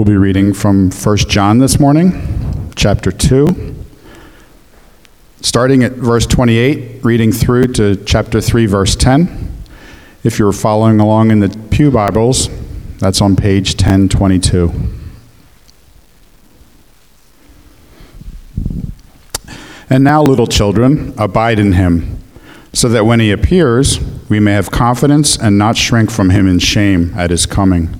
We'll be reading from 1 John this morning, chapter 2, starting at verse 28, reading through to chapter 3, verse 10. If you're following along in the Pew Bibles, that's on page 1022. And now, little children, abide in him, so that when he appears, we may have confidence and not shrink from him in shame at his coming.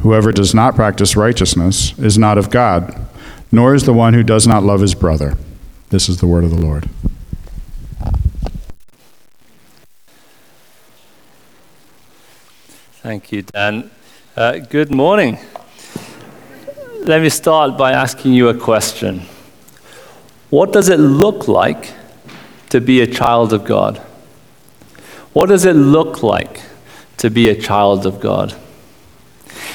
Whoever does not practice righteousness is not of God, nor is the one who does not love his brother. This is the word of the Lord. Thank you, Dan. Uh, good morning. Let me start by asking you a question. What does it look like to be a child of God? What does it look like to be a child of God?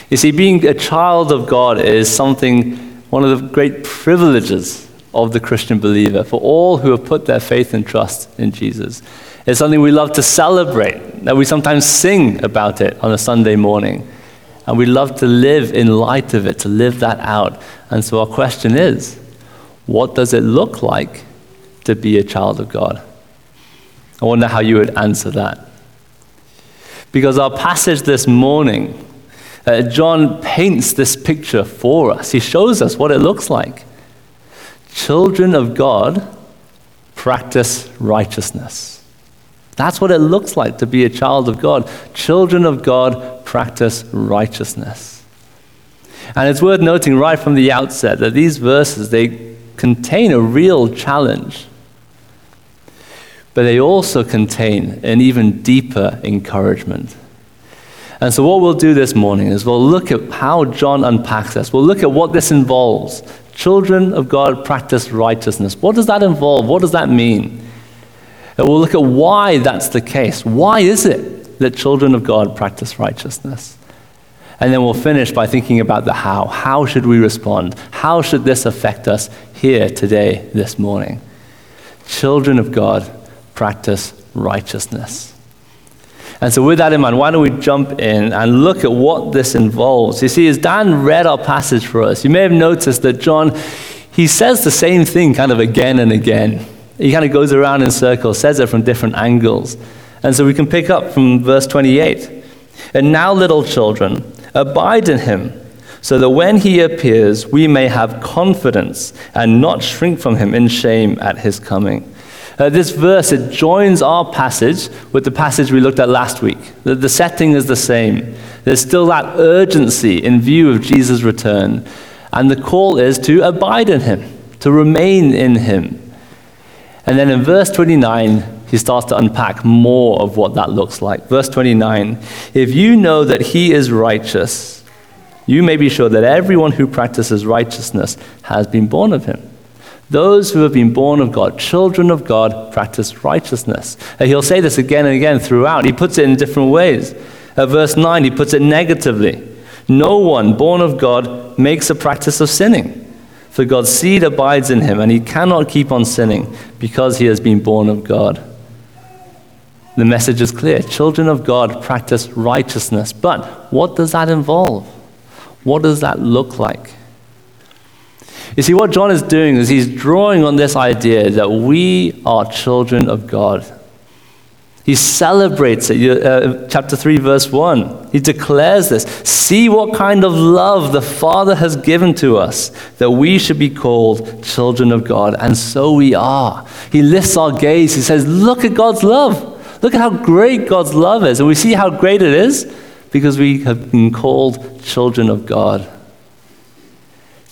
You see, being a child of God is something, one of the great privileges of the Christian believer for all who have put their faith and trust in Jesus. It's something we love to celebrate, that we sometimes sing about it on a Sunday morning. And we love to live in light of it, to live that out. And so our question is what does it look like to be a child of God? I wonder how you would answer that. Because our passage this morning uh, John paints this picture for us. He shows us what it looks like. Children of God practice righteousness. That's what it looks like to be a child of God. Children of God practice righteousness. And it's worth noting right from the outset that these verses they contain a real challenge. But they also contain an even deeper encouragement. And so, what we'll do this morning is we'll look at how John unpacks this. We'll look at what this involves. Children of God practice righteousness. What does that involve? What does that mean? And we'll look at why that's the case. Why is it that children of God practice righteousness? And then we'll finish by thinking about the how. How should we respond? How should this affect us here today, this morning? Children of God practice righteousness. And so, with that in mind, why don't we jump in and look at what this involves? You see, as Dan read our passage for us, you may have noticed that John, he says the same thing kind of again and again. He kind of goes around in circles, says it from different angles. And so we can pick up from verse 28. And now, little children, abide in him, so that when he appears, we may have confidence and not shrink from him in shame at his coming. Uh, this verse, it joins our passage with the passage we looked at last week. The, the setting is the same. There's still that urgency in view of Jesus' return. And the call is to abide in him, to remain in him. And then in verse 29, he starts to unpack more of what that looks like. Verse 29 If you know that he is righteous, you may be sure that everyone who practices righteousness has been born of him. Those who have been born of God, children of God, practice righteousness. And he'll say this again and again throughout. He puts it in different ways. At verse 9, he puts it negatively. No one born of God makes a practice of sinning, For God's seed abides in him, and he cannot keep on sinning because he has been born of God. The message is clear. Children of God practice righteousness. But what does that involve? What does that look like? You see, what John is doing is he's drawing on this idea that we are children of God. He celebrates it. Uh, chapter 3, verse 1. He declares this. See what kind of love the Father has given to us, that we should be called children of God. And so we are. He lifts our gaze. He says, Look at God's love. Look at how great God's love is. And we see how great it is because we have been called children of God.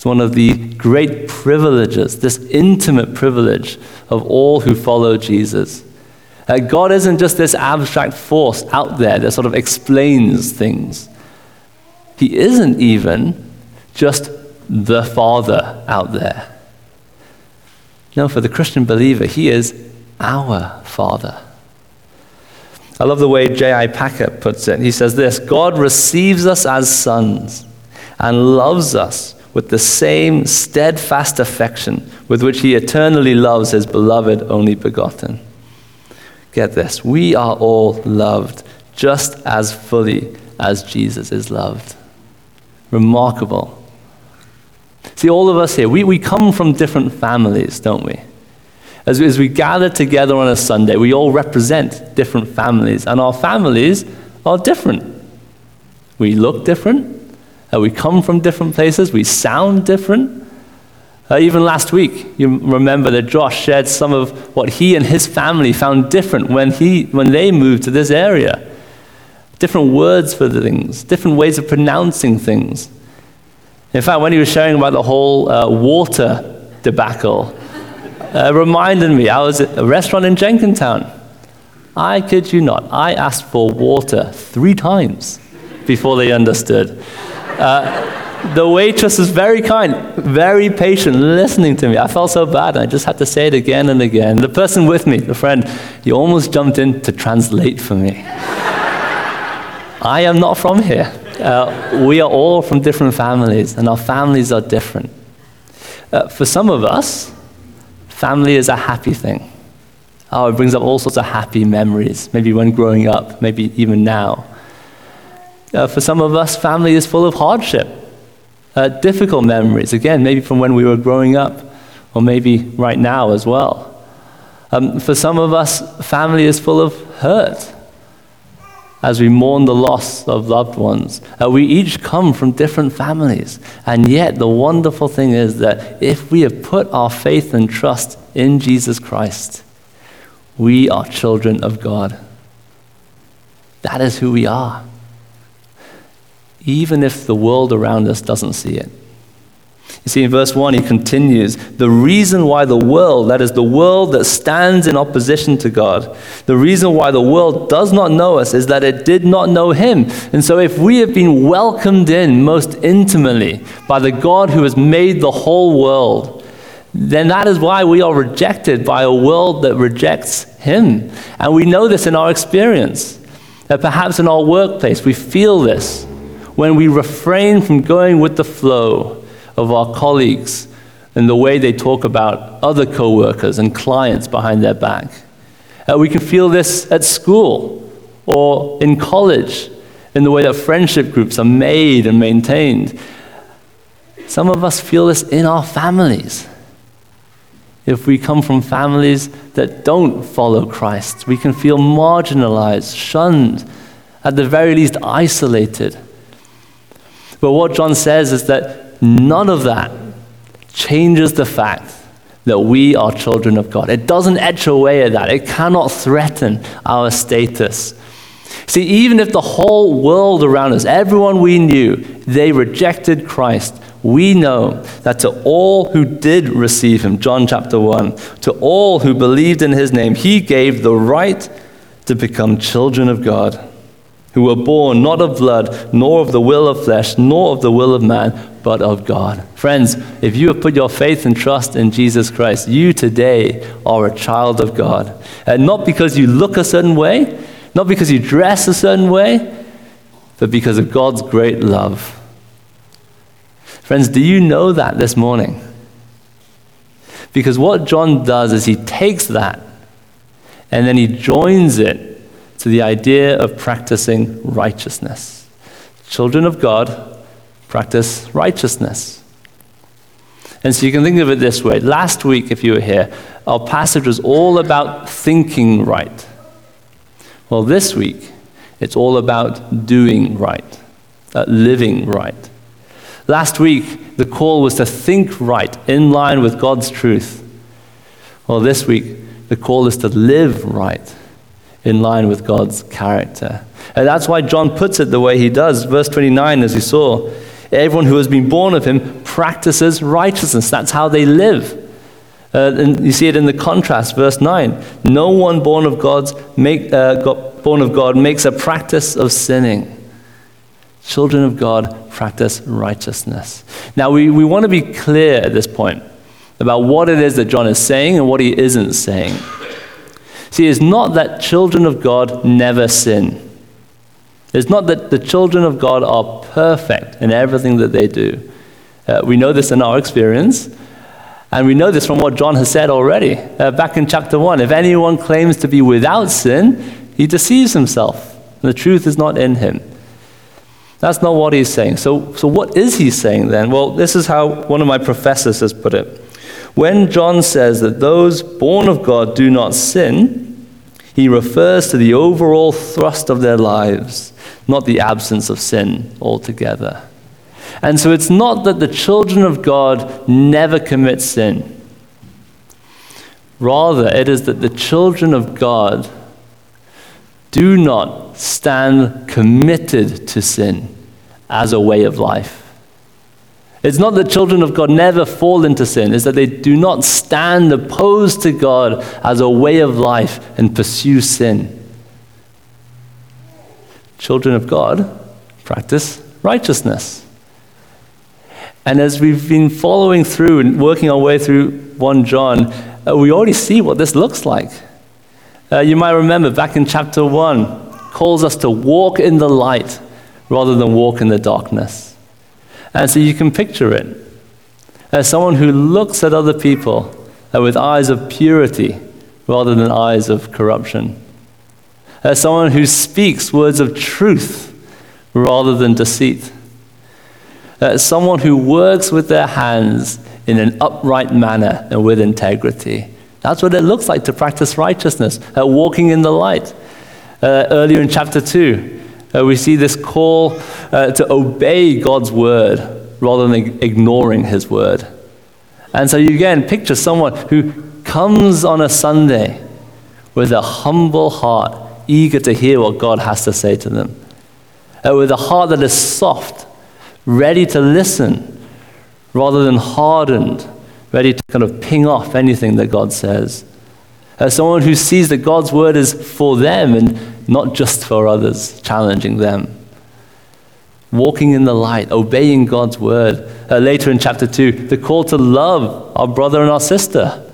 It's one of the great privileges, this intimate privilege of all who follow Jesus. Uh, God isn't just this abstract force out there that sort of explains things. He isn't even just the Father out there. No, for the Christian believer, He is our Father. I love the way J.I. Packer puts it. He says this God receives us as sons and loves us with the same steadfast affection with which he eternally loves his beloved only begotten. Get this we are all loved just as fully as Jesus is loved. Remarkable. See, all of us here, we, we come from different families, don't we? As, as we gather together on a Sunday, we all represent different families, and our families are different. We look different, uh, we come from different places, we sound different. Uh, even last week, you remember that Josh shared some of what he and his family found different when, he, when they moved to this area. Different words for things, different ways of pronouncing things. In fact, when he was sharing about the whole uh, water debacle, uh, reminded me I was at a restaurant in Jenkintown. I kid you not, I asked for water three times before they understood. Uh, the waitress was very kind, very patient, listening to me. I felt so bad, I just had to say it again and again. The person with me, the friend, he almost jumped in to translate for me. I am not from here. Uh, we are all from different families, and our families are different. Uh, for some of us, Family is a happy thing. Oh, it brings up all sorts of happy memories, maybe when growing up, maybe even now. Uh, for some of us, family is full of hardship, uh, difficult memories, again, maybe from when we were growing up, or maybe right now as well. Um, for some of us, family is full of hurt, as we mourn the loss of loved ones. Uh, we each come from different families. And yet, the wonderful thing is that if we have put our faith and trust in Jesus Christ, we are children of God. That is who we are. Even if the world around us doesn't see it. You see, in verse 1, he continues the reason why the world, that is, the world that stands in opposition to God, the reason why the world does not know us is that it did not know him. And so, if we have been welcomed in most intimately by the God who has made the whole world, then that is why we are rejected by a world that rejects him. And we know this in our experience. That perhaps in our workplace we feel this when we refrain from going with the flow of our colleagues and the way they talk about other coworkers and clients behind their back. Uh, we can feel this at school or in college in the way that friendship groups are made and maintained. Some of us feel this in our families. If we come from families that don't follow Christ, we can feel marginalized, shunned, at the very least isolated. But what John says is that None of that changes the fact that we are children of God. It doesn't etch away at that, it cannot threaten our status. See, even if the whole world around us, everyone we knew, they rejected Christ, we know that to all who did receive him, John chapter 1, to all who believed in his name, he gave the right to become children of God, who were born not of blood, nor of the will of flesh, nor of the will of man, but of God. Friends, if you have put your faith and trust in Jesus Christ, you today are a child of God. And not because you look a certain way, not because you dress a certain way, but because of God's great love. Friends, do you know that this morning? Because what John does is he takes that and then he joins it to the idea of practicing righteousness. Children of God practice righteousness. And so you can think of it this way. Last week, if you were here, our passage was all about thinking right. Well, this week, it's all about doing right, uh, living right. Last week, the call was to think right, in line with God's truth. Well, this week, the call is to live right, in line with God's character. And that's why John puts it the way he does. Verse 29, as you saw, everyone who has been born of him practices righteousness. That's how they live. Uh, and you see it in the contrast, verse 9. No one born of, God's make, uh, born of God makes a practice of sinning. Children of God practice righteousness. Now, we, we want to be clear at this point about what it is that John is saying and what he isn't saying. See, it's not that children of God never sin. It's not that the children of God are perfect in everything that they do. Uh, we know this in our experience, and we know this from what John has said already uh, back in chapter 1. If anyone claims to be without sin, he deceives himself, and the truth is not in him. That's not what he's saying. So, so what is he saying then? Well, this is how one of my professors has put it. When John says that those born of God do not sin, he refers to the overall thrust of their lives, not the absence of sin altogether. And so it's not that the children of God never commit sin. Rather, it is that the children of God do not stand committed to sin as a way of life. It's not that children of God never fall into sin, it's that they do not stand opposed to God as a way of life and pursue sin. Children of God practice righteousness. And as we've been following through and working our way through 1 John, uh, we already see what this looks like. Uh, you might remember back in chapter 1, calls us to walk in the light rather than walk in the darkness. And so you can picture it as someone who looks at other people with eyes of purity rather than eyes of corruption. As someone who speaks words of truth rather than deceit. As someone who works with their hands in an upright manner and with integrity. That's what it looks like to practice righteousness, uh, walking in the light. Uh, earlier in chapter 2, uh, we see this call uh, to obey God's word rather than ignoring his word. And so you again picture someone who comes on a Sunday with a humble heart, eager to hear what God has to say to them, uh, with a heart that is soft, ready to listen, rather than hardened, ready to kind of ping off anything that God says. As someone who sees that God's word is for them and not just for others, challenging them. Walking in the light, obeying God's word. Uh, later in chapter 2, the call to love our brother and our sister.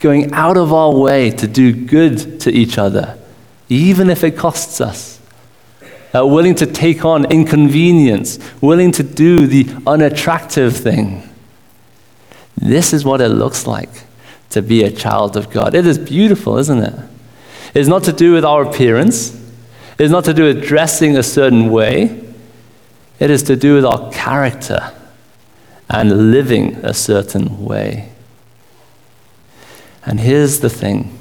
Going out of our way to do good to each other, even if it costs us. Uh, willing to take on inconvenience, willing to do the unattractive thing. This is what it looks like to be a child of God. It is beautiful, isn't it? It's not to do with our appearance, it's not to do with dressing a certain way. It is to do with our character and living a certain way. And here's the thing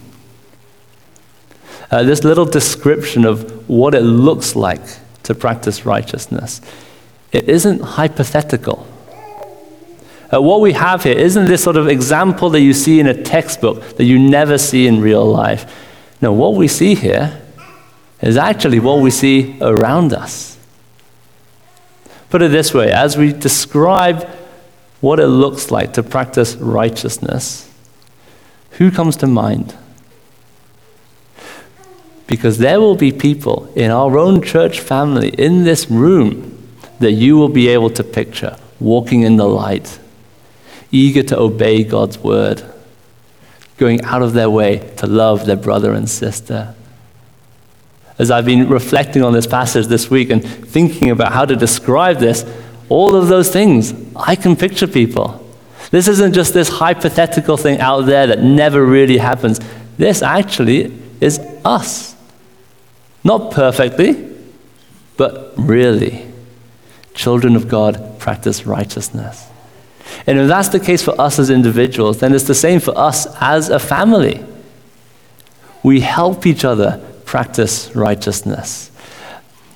uh, this little description of what it looks like to practice righteousness, it isn't hypothetical. Uh, what we have here isn't this sort of example that you see in a textbook that you never see in real life. No, what we see here is actually what we see around us. Put it this way as we describe what it looks like to practice righteousness, who comes to mind? Because there will be people in our own church family, in this room, that you will be able to picture walking in the light eager to obey God's word, going out of their way to love their brother and sister. As I've been reflecting on this passage this week and thinking about how to describe this, all of those things, I can picture people. This isn't just this hypothetical thing out there that never really happens. This actually is us. Not perfectly, but really. Children of God practice righteousness. And if that's the case for us as individuals, then it's the same for us as a family. We help each other practice righteousness.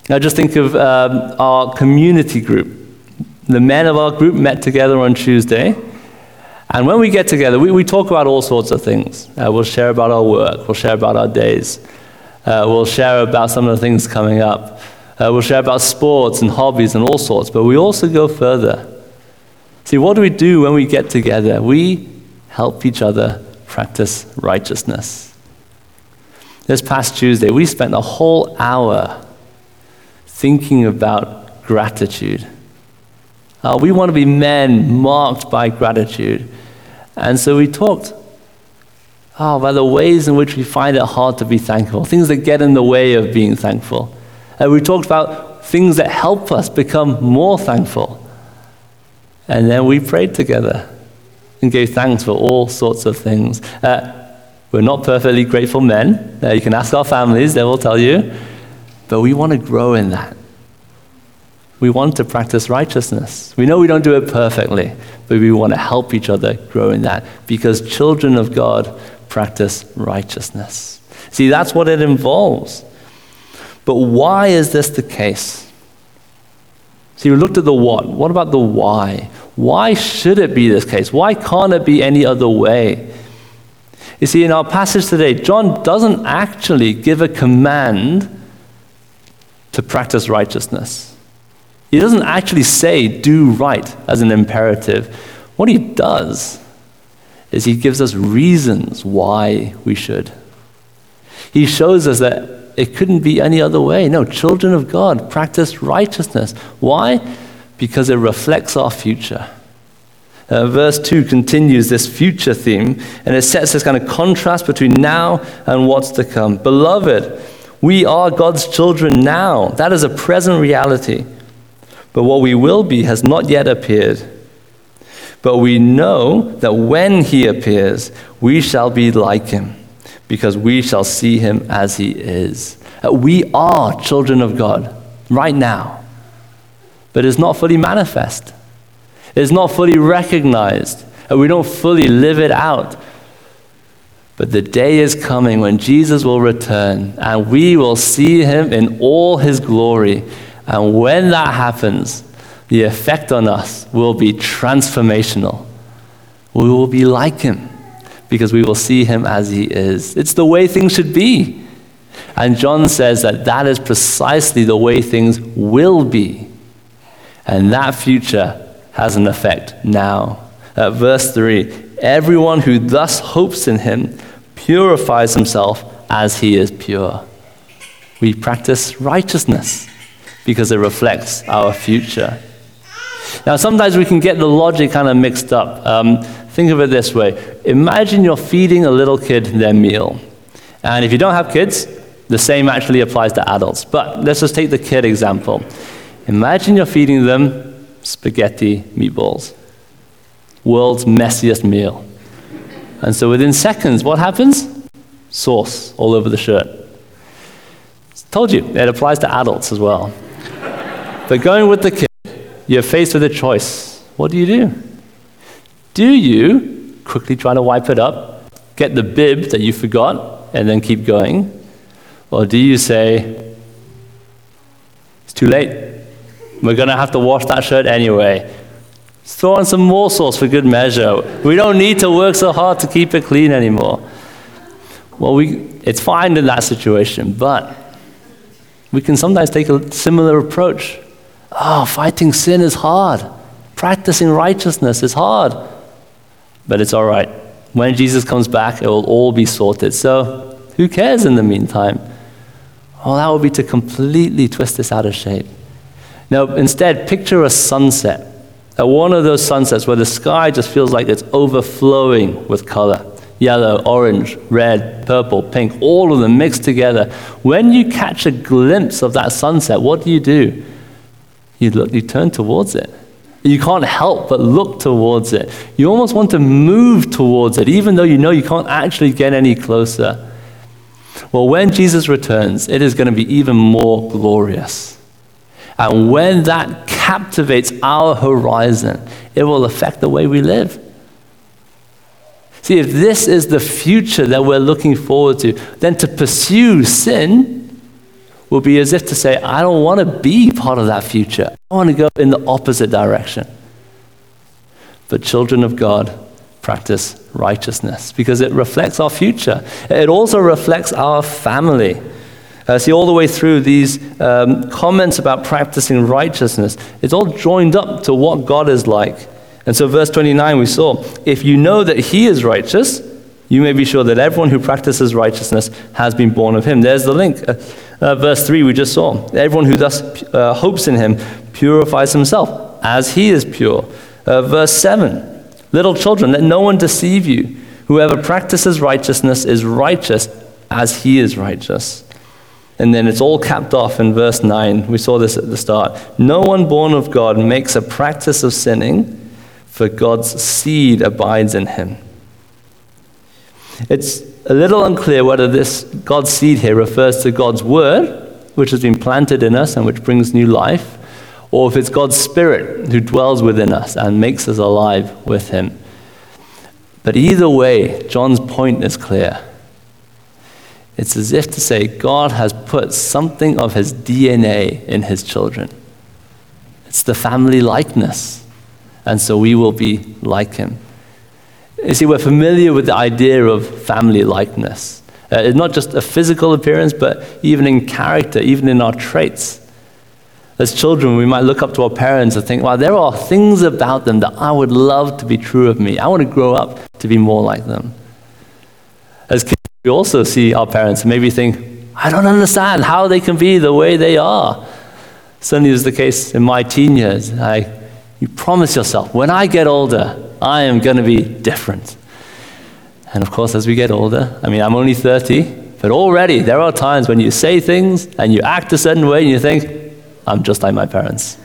Now, just think of um, our community group. The men of our group met together on Tuesday. And when we get together, we, we talk about all sorts of things. Uh, we'll share about our work, we'll share about our days, uh, we'll share about some of the things coming up, uh, we'll share about sports and hobbies and all sorts. But we also go further. See, what do we do when we get together? We help each other practice righteousness. This past Tuesday, we spent a whole hour thinking about gratitude. Uh, we want to be men marked by gratitude. And so we talked oh, about the ways in which we find it hard to be thankful, things that get in the way of being thankful. And we talked about things that help us become more thankful. And then we prayed together and gave thanks for all sorts of things. Uh, we're not perfectly grateful men. Uh, you can ask our families, they will tell you. But we want to grow in that. We want to practice righteousness. We know we don't do it perfectly, but we want to help each other grow in that because children of God practice righteousness. See, that's what it involves. But why is this the case? See, we looked at the what. What about the why? Why should it be this case? Why can't it be any other way? You see, in our passage today, John doesn't actually give a command to practice righteousness. He doesn't actually say, do right as an imperative. What he does is he gives us reasons why we should. He shows us that it couldn't be any other way. No, children of God practice righteousness. Why? Because it reflects our future. Uh, verse 2 continues this future theme, and it sets this kind of contrast between now and what's to come. Beloved, we are God's children now. That is a present reality. But what we will be has not yet appeared. But we know that when he appears, we shall be like him because we shall see him as he is. Uh, we are children of God right now, but it's not fully manifest. It's not fully recognized, and we don't fully live it out. But the day is coming when Jesus will return, and we will see him in all his glory. And when that happens, the effect on us will be transformational. We will be like him because we will see him as he is. It's the way things should be. And John says that that is precisely the way things will be. And that future has an effect now. At verse 3 Everyone who thus hopes in him purifies himself as he is pure. We practice righteousness because it reflects our future. Now, sometimes we can get the logic kind of mixed up. Um, Think of it this way Imagine you're feeding a little kid their meal. And if you don't have kids, the same actually applies to adults. But let's just take the kid example. Imagine you're feeding them spaghetti meatballs, world's messiest meal. And so within seconds, what happens? Sauce all over the shirt. Told you, it applies to adults as well. but going with the kid, you're faced with a choice. What do you do? Do you quickly try to wipe it up, get the bib that you forgot, and then keep going? Or do you say, it's too late? We're going to have to wash that shirt anyway. Throw on some more sauce for good measure. We don't need to work so hard to keep it clean anymore. Well, we, it's fine in that situation, but we can sometimes take a similar approach. Oh, fighting sin is hard. Practicing righteousness is hard but it's all right. When Jesus comes back, it will all be sorted. So, who cares in the meantime? Well, that would be to completely twist this out of shape. Now, instead, picture a sunset. At one of those sunsets where the sky just feels like it's overflowing with color yellow, orange, red, purple, pink, all of them mixed together. When you catch a glimpse of that sunset, what do you do? You, look, you turn towards it You can't help but look towards it. You almost want to move towards it, even though you know you can't actually get any closer. Well, when Jesus returns, it is going to be even more glorious. And when that captivates our horizon, it will affect the way we live. See, if this is the future that we're looking forward to, then to pursue sin will be as if to say, I don't want to be part of that future. I want to go in the opposite direction. But children of God practice righteousness because it reflects our future. It also reflects our family. Uh, see, all the way through these um, comments about practicing righteousness, it's all joined up to what God is like. And so, verse 29, we saw if you know that He is righteous, you may be sure that everyone who practices righteousness has been born of Him. There's the link. Uh, uh, verse 3, we just saw. Everyone who thus uh, hopes in Him purifies himself as He is pure. Uh, verse 7, little children, let no one deceive you. Whoever practices righteousness is righteous as He is righteous. And then it's all capped off in verse 9. We saw this at the start. No one born of God makes a practice of sinning, for God's seed abides in him. It's a little unclear whether this God's seed here refers to God's word, which has been planted in us and which brings new life, or if it's God's spirit who dwells within us and makes us alive with him. But either way, John's point is clear. It's as if to say God has put something of his DNA in his children. It's the family likeness. And so we will be like him. You see, we're familiar with the idea of family likeness. Uh, it's not just a physical appearance, but even in character, even in our traits. As children, we might look up to our parents and think, wow, there are things about them that I would love to be true of me. I want to grow up to be more like them. As kids, we also see our parents and maybe think, I don't understand how they can be the way they are. Certainly was the case in my teen years. I, you promise yourself, when I get older, I am going to be different. And of course, as we get older, I mean, I'm only 30, but already there are times when you say things and you act a certain way and you think, I'm just like my parents.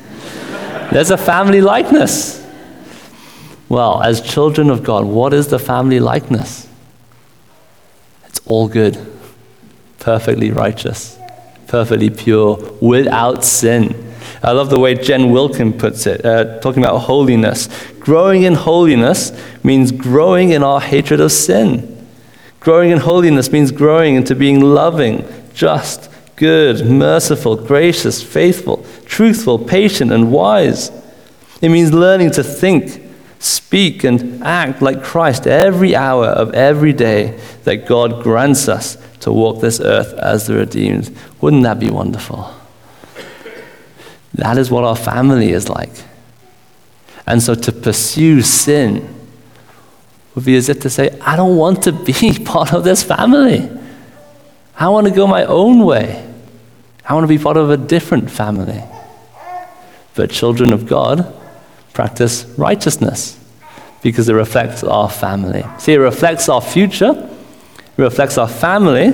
There's a family likeness. Well, as children of God, what is the family likeness? It's all good, perfectly righteous, perfectly pure, without sin. I love the way Jen Wilkin puts it, uh, talking about holiness. Growing in holiness means growing in our hatred of sin. Growing in holiness means growing into being loving, just, good, merciful, gracious, faithful, truthful, patient, and wise. It means learning to think speak and act like Christ every hour of every day that God grants us to walk this earth as the redeemed. Wouldn't that be wonderful? That is what our family is like. And so to pursue sin would be as if to say, I don't want to be part of this family. I want to go my own way. I want to be part of a different family. But children of God, practice righteousness because it reflects our family. See, it reflects our future, it reflects our family,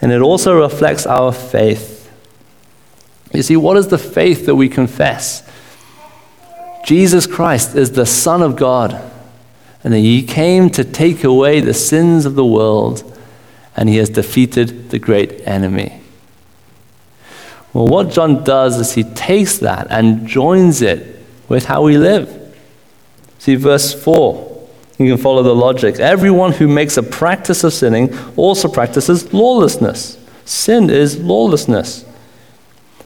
and it also reflects our faith. You see, what is the faith that we confess? Jesus Christ is the Son of God, and that He came to take away the sins of the world, and He has defeated the great enemy. Well, what John does is he takes that and joins it with how we live. See, verse 4. You can follow the logic. Everyone who makes a practice of sinning also practices lawlessness. Sin is lawlessness.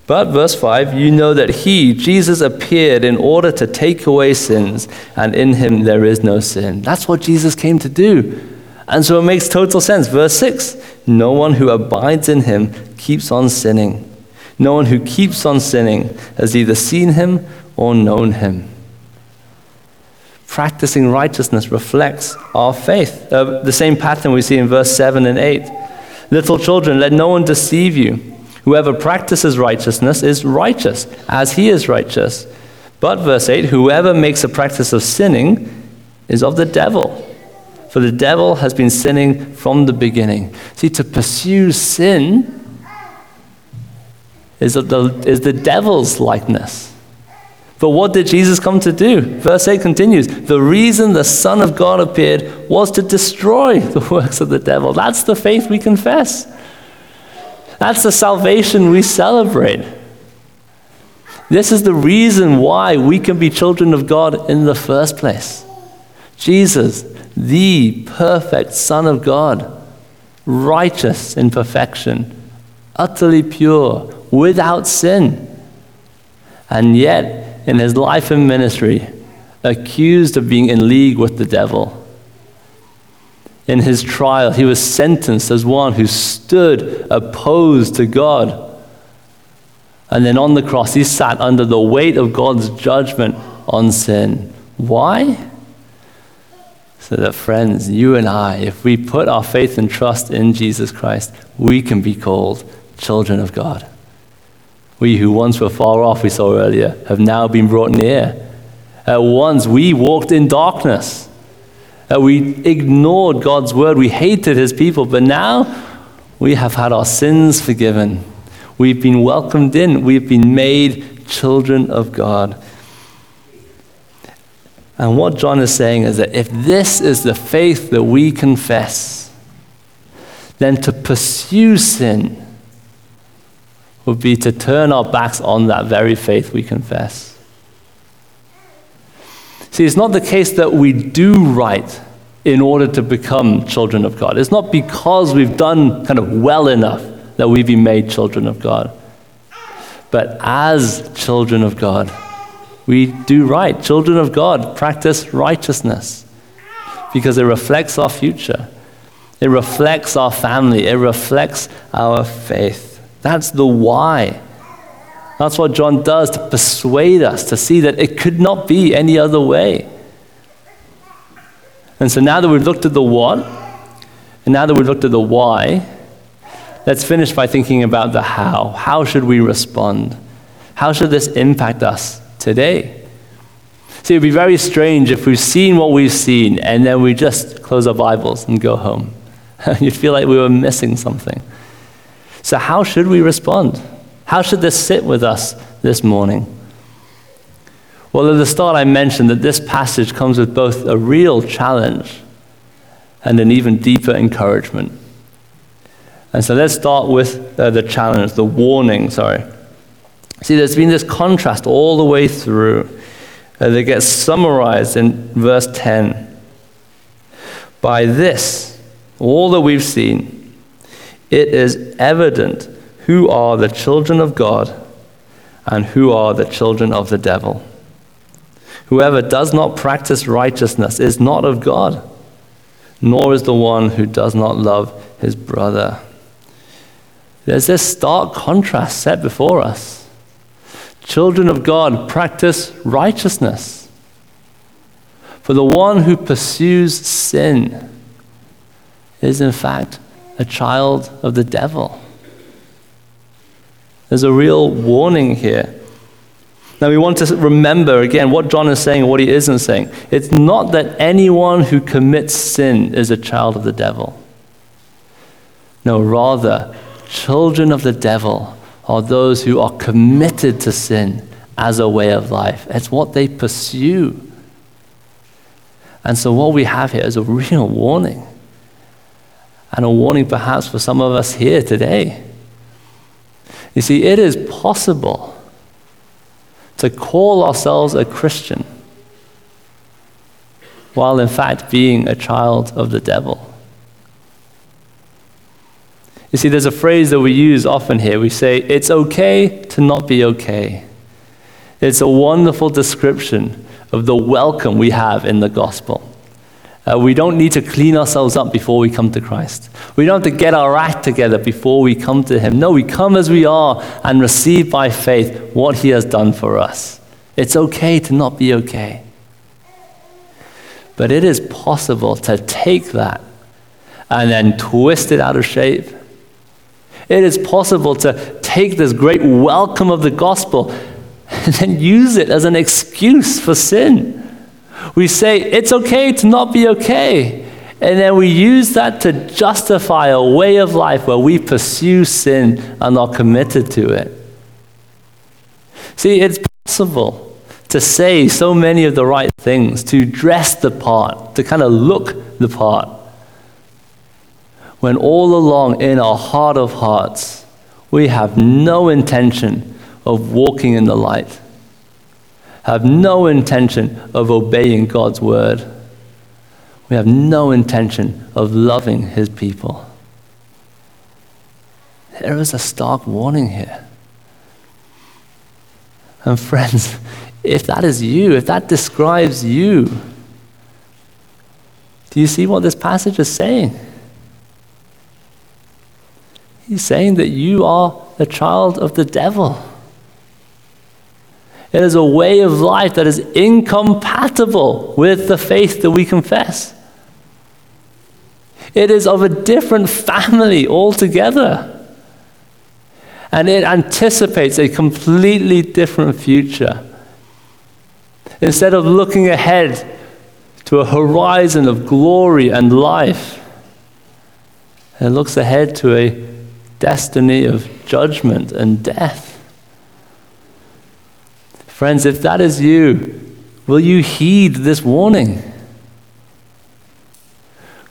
But, verse 5, you know that he, Jesus, appeared in order to take away sins, and in him there is no sin. That's what Jesus came to do. And so it makes total sense. Verse 6 No one who abides in him keeps on sinning. No one who keeps on sinning has either seen him or known him. Practicing righteousness reflects our faith. Uh, the same pattern we see in verse 7 and 8. Little children, let no one deceive you. Whoever practices righteousness is righteous, as he is righteous. But, verse 8, whoever makes a practice of sinning is of the devil. For the devil has been sinning from the beginning. See, to pursue sin is, the, is the devil's likeness. But what did Jesus come to do? Verse 8 continues The reason the Son of God appeared was to destroy the works of the devil. That's the faith we confess. That's the salvation we celebrate. This is the reason why we can be children of God in the first place. Jesus, the perfect Son of God, righteous in perfection, utterly pure, without sin. And yet, in his life and ministry, accused of being in league with the devil. In his trial, he was sentenced as one who stood opposed to God. And then on the cross, he sat under the weight of God's judgment on sin. Why? So that, friends, you and I, if we put our faith and trust in Jesus Christ, we can be called children of God. We who once were far off, we saw earlier, have now been brought near. At once we walked in darkness. Uh, we ignored God's word. We hated his people. But now we have had our sins forgiven. We've been welcomed in. We've been made children of God. And what John is saying is that if this is the faith that we confess, then to pursue sin would be to turn our backs on that very faith we confess. See, it's not the case that we do right in order to become children of God. It's not because we've done kind of well enough that we've been made children of God. But as children of God, we do right. Children of God practice righteousness because it reflects our future, it reflects our family, it reflects our faith. That's the why. That's what John does to persuade us to see that it could not be any other way. And so now that we've looked at the what, and now that we've looked at the why, let's finish by thinking about the how. How should we respond? How should this impact us today? See, it would be very strange if we've seen what we've seen and then we just close our Bibles and go home. You'd feel like we were missing something. So, how should we respond? How should this sit with us this morning? Well, at the start, I mentioned that this passage comes with both a real challenge and an even deeper encouragement. And so let's start with uh, the challenge, the warning, sorry. See, there's been this contrast all the way through uh, that gets summarized in verse 10. By this, all that we've seen, it is evident who are the children of God and who are the children of the devil. Whoever does not practice righteousness is not of God, nor is the one who does not love his brother. There's this stark contrast set before us. Children of God practice righteousness. For the one who pursues sin is, in fact, a child of the devil. There's a real warning here. Now, we want to remember again what John is saying and what he isn't saying. It's not that anyone who commits sin is a child of the devil. No, rather, children of the devil are those who are committed to sin as a way of life. It's what they pursue. And so, what we have here is a real warning and a warning perhaps for some of us here today. You see, it is possible to call ourselves a Christian while in fact being a child of the devil. You see, there's a phrase that we use often here. We say, it's okay to not be okay. It's a wonderful description of the welcome we have in the gospel. Uh, we don't need to clean ourselves up before we come to Christ. We don't have to get our act together before we come to Him. No, we come as we are and receive by faith what He has done for us. It's okay to not be okay. But it is possible to take that and then twist it out of shape. It is possible to take this great welcome of the gospel and then use it as an excuse for sin. We say it's okay to not be okay. And then we use that to justify a way of life where we pursue sin and are committed to it. See, it's possible to say so many of the right things, to dress the part, to kind of look the part. When all along in our heart of hearts, we have no intention of walking in the light, have no intention of obeying God's word. We have no intention of loving his people. There is a stark warning here. And friends, if that is you, if that describes you, do you see what this passage is saying? He's saying that you are a child of the devil. It is a way of life that is incompatible with the faith that we confess. It is of a different family altogether. And it anticipates a completely different future. Instead of looking ahead to a horizon of glory and life, it looks ahead to a destiny of judgment and death. Friends, if that is you, will you heed this warning?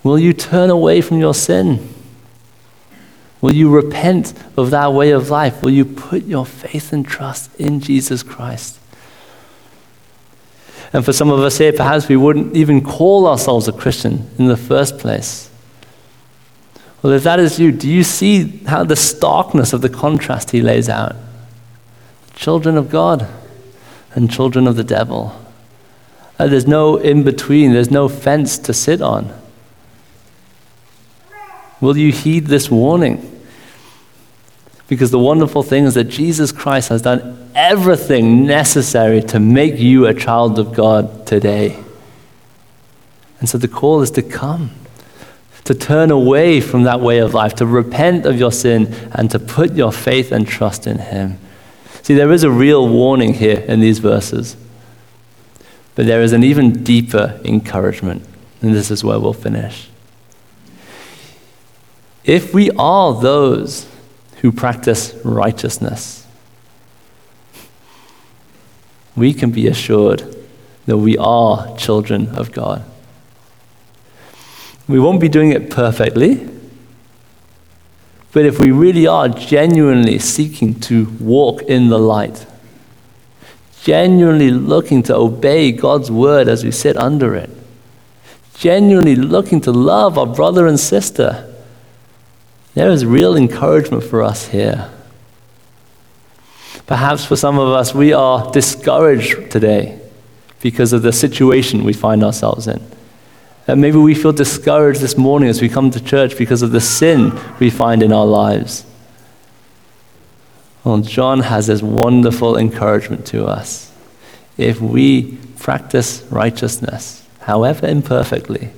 Will you turn away from your sin? Will you repent of that way of life? Will you put your faith and trust in Jesus Christ? And for some of us here, perhaps we wouldn't even call ourselves a Christian in the first place. Well, if that is you, do you see how the starkness of the contrast he lays out? Children of God and children of the devil. Uh, there's no in between, there's no fence to sit on. Will you heed this warning? Because the wonderful thing is that Jesus Christ has done everything necessary to make you a child of God today. And so the call is to come, to turn away from that way of life, to repent of your sin, and to put your faith and trust in Him. See, there is a real warning here in these verses, but there is an even deeper encouragement. And this is where we'll finish. If we are those who practice righteousness, we can be assured that we are children of God. We won't be doing it perfectly, but if we really are genuinely seeking to walk in the light, genuinely looking to obey God's word as we sit under it, genuinely looking to love our brother and sister, there is real encouragement for us here. Perhaps for some of us, we are discouraged today because of the situation we find ourselves in. And maybe we feel discouraged this morning as we come to church because of the sin we find in our lives. Well, John has this wonderful encouragement to us. If we practice righteousness, however imperfectly,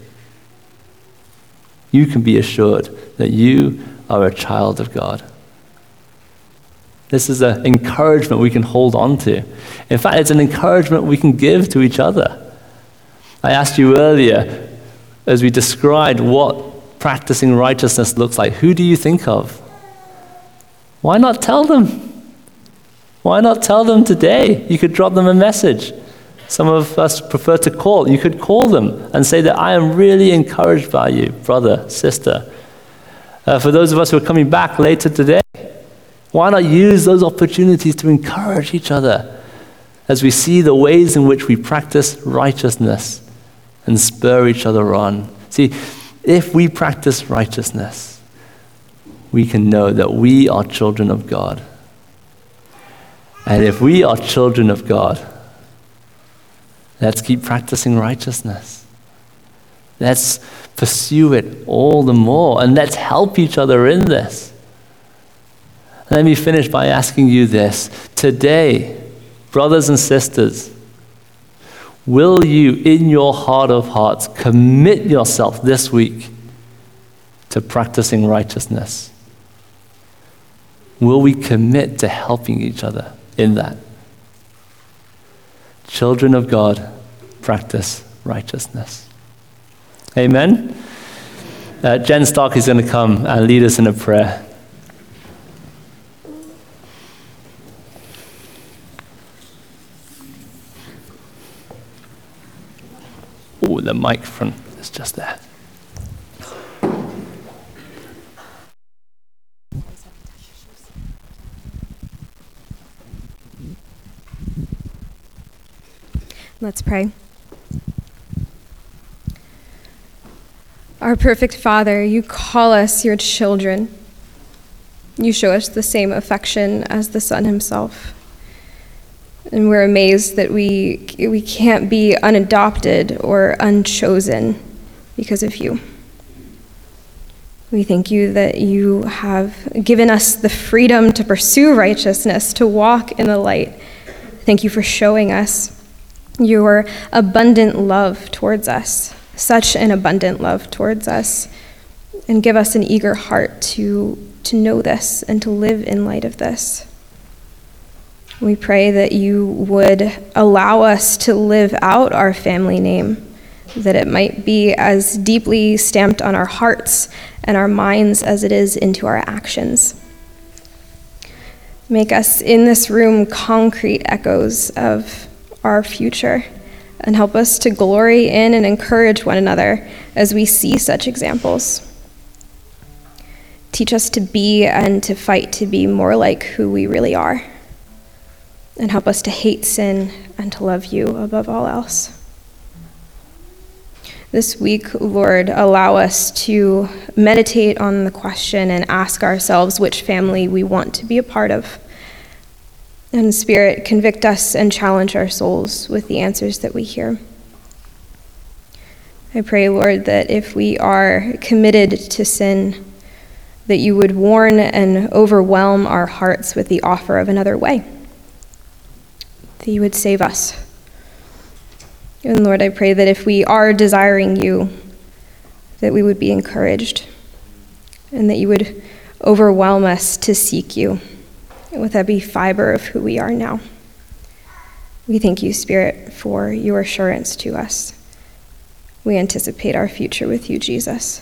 you can be assured that you are a child of God. This is an encouragement we can hold on to. In fact, it's an encouragement we can give to each other. I asked you earlier, as we described what practicing righteousness looks like, who do you think of? Why not tell them? Why not tell them today? You could drop them a message. Some of us prefer to call. You could call them and say that I am really encouraged by you, brother, sister. Uh, for those of us who are coming back later today, why not use those opportunities to encourage each other as we see the ways in which we practice righteousness and spur each other on? See, if we practice righteousness, we can know that we are children of God. And if we are children of God, Let's keep practicing righteousness. Let's pursue it all the more and let's help each other in this. Let me finish by asking you this. Today, brothers and sisters, will you, in your heart of hearts, commit yourself this week to practicing righteousness? Will we commit to helping each other in that? children of God practice righteousness. Amen. Uh, Jen Stark is going to come and lead us in a prayer. Oh, the microphone is just there. Let's pray. Our perfect Father, you call us your children. You show us the same affection as the Son himself. And we're amazed that we, we can't be unadopted or unchosen because of you. We thank you that you have given us the freedom to pursue righteousness, to walk in the light. Thank you for showing us your abundant love towards us, such an abundant love towards us, and give us an eager heart to, to know this and to live in light of this. We pray that you would allow us to live out our family name, that it might be as deeply stamped on our hearts and our minds as it is into our actions. Make us in this room concrete echoes of our future and help us to glory in and encourage one another as we see such examples. Teach us to be and to fight to be more like who we really are. And help us to hate sin and to love you above all else. This week, Lord, allow us to meditate on the question and ask ourselves which family we want to be a part of. And Spirit, convict us and challenge our souls with the answers that we hear. I pray, Lord, that if we are committed to sin, that you would warn and overwhelm our hearts with the offer of another way, that you would save us. And Lord, I pray that if we are desiring you, that we would be encouraged, and that you would overwhelm us to seek you with every fiber of who we are now. We thank you, Spirit, for your assurance to us. We anticipate our future with you, Jesus.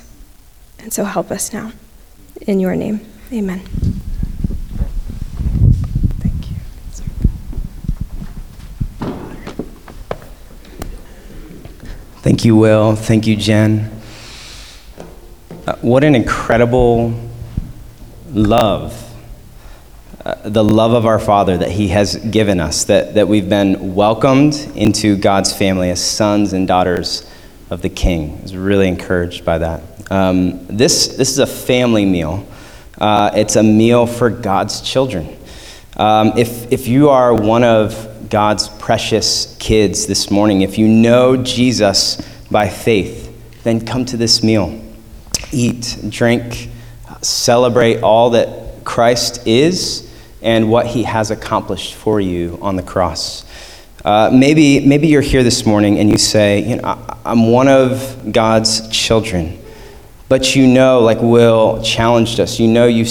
And so help us now. In your name, amen. Thank you, Will. Thank you, Jen. Uh, what an incredible love. Uh, the love of our Father that He has given us, that, that we've been welcomed into God's family as sons and daughters of the King. I was really encouraged by that. Um, this, this is a family meal, uh, it's a meal for God's children. Um, if, if you are one of God's precious kids this morning, if you know Jesus by faith, then come to this meal. Eat, drink, celebrate all that Christ is and what he has accomplished for you on the cross. Uh, maybe, maybe you're here this morning and you say, you know, I, I'm one of God's children. But you know, like Will challenged us, you know you've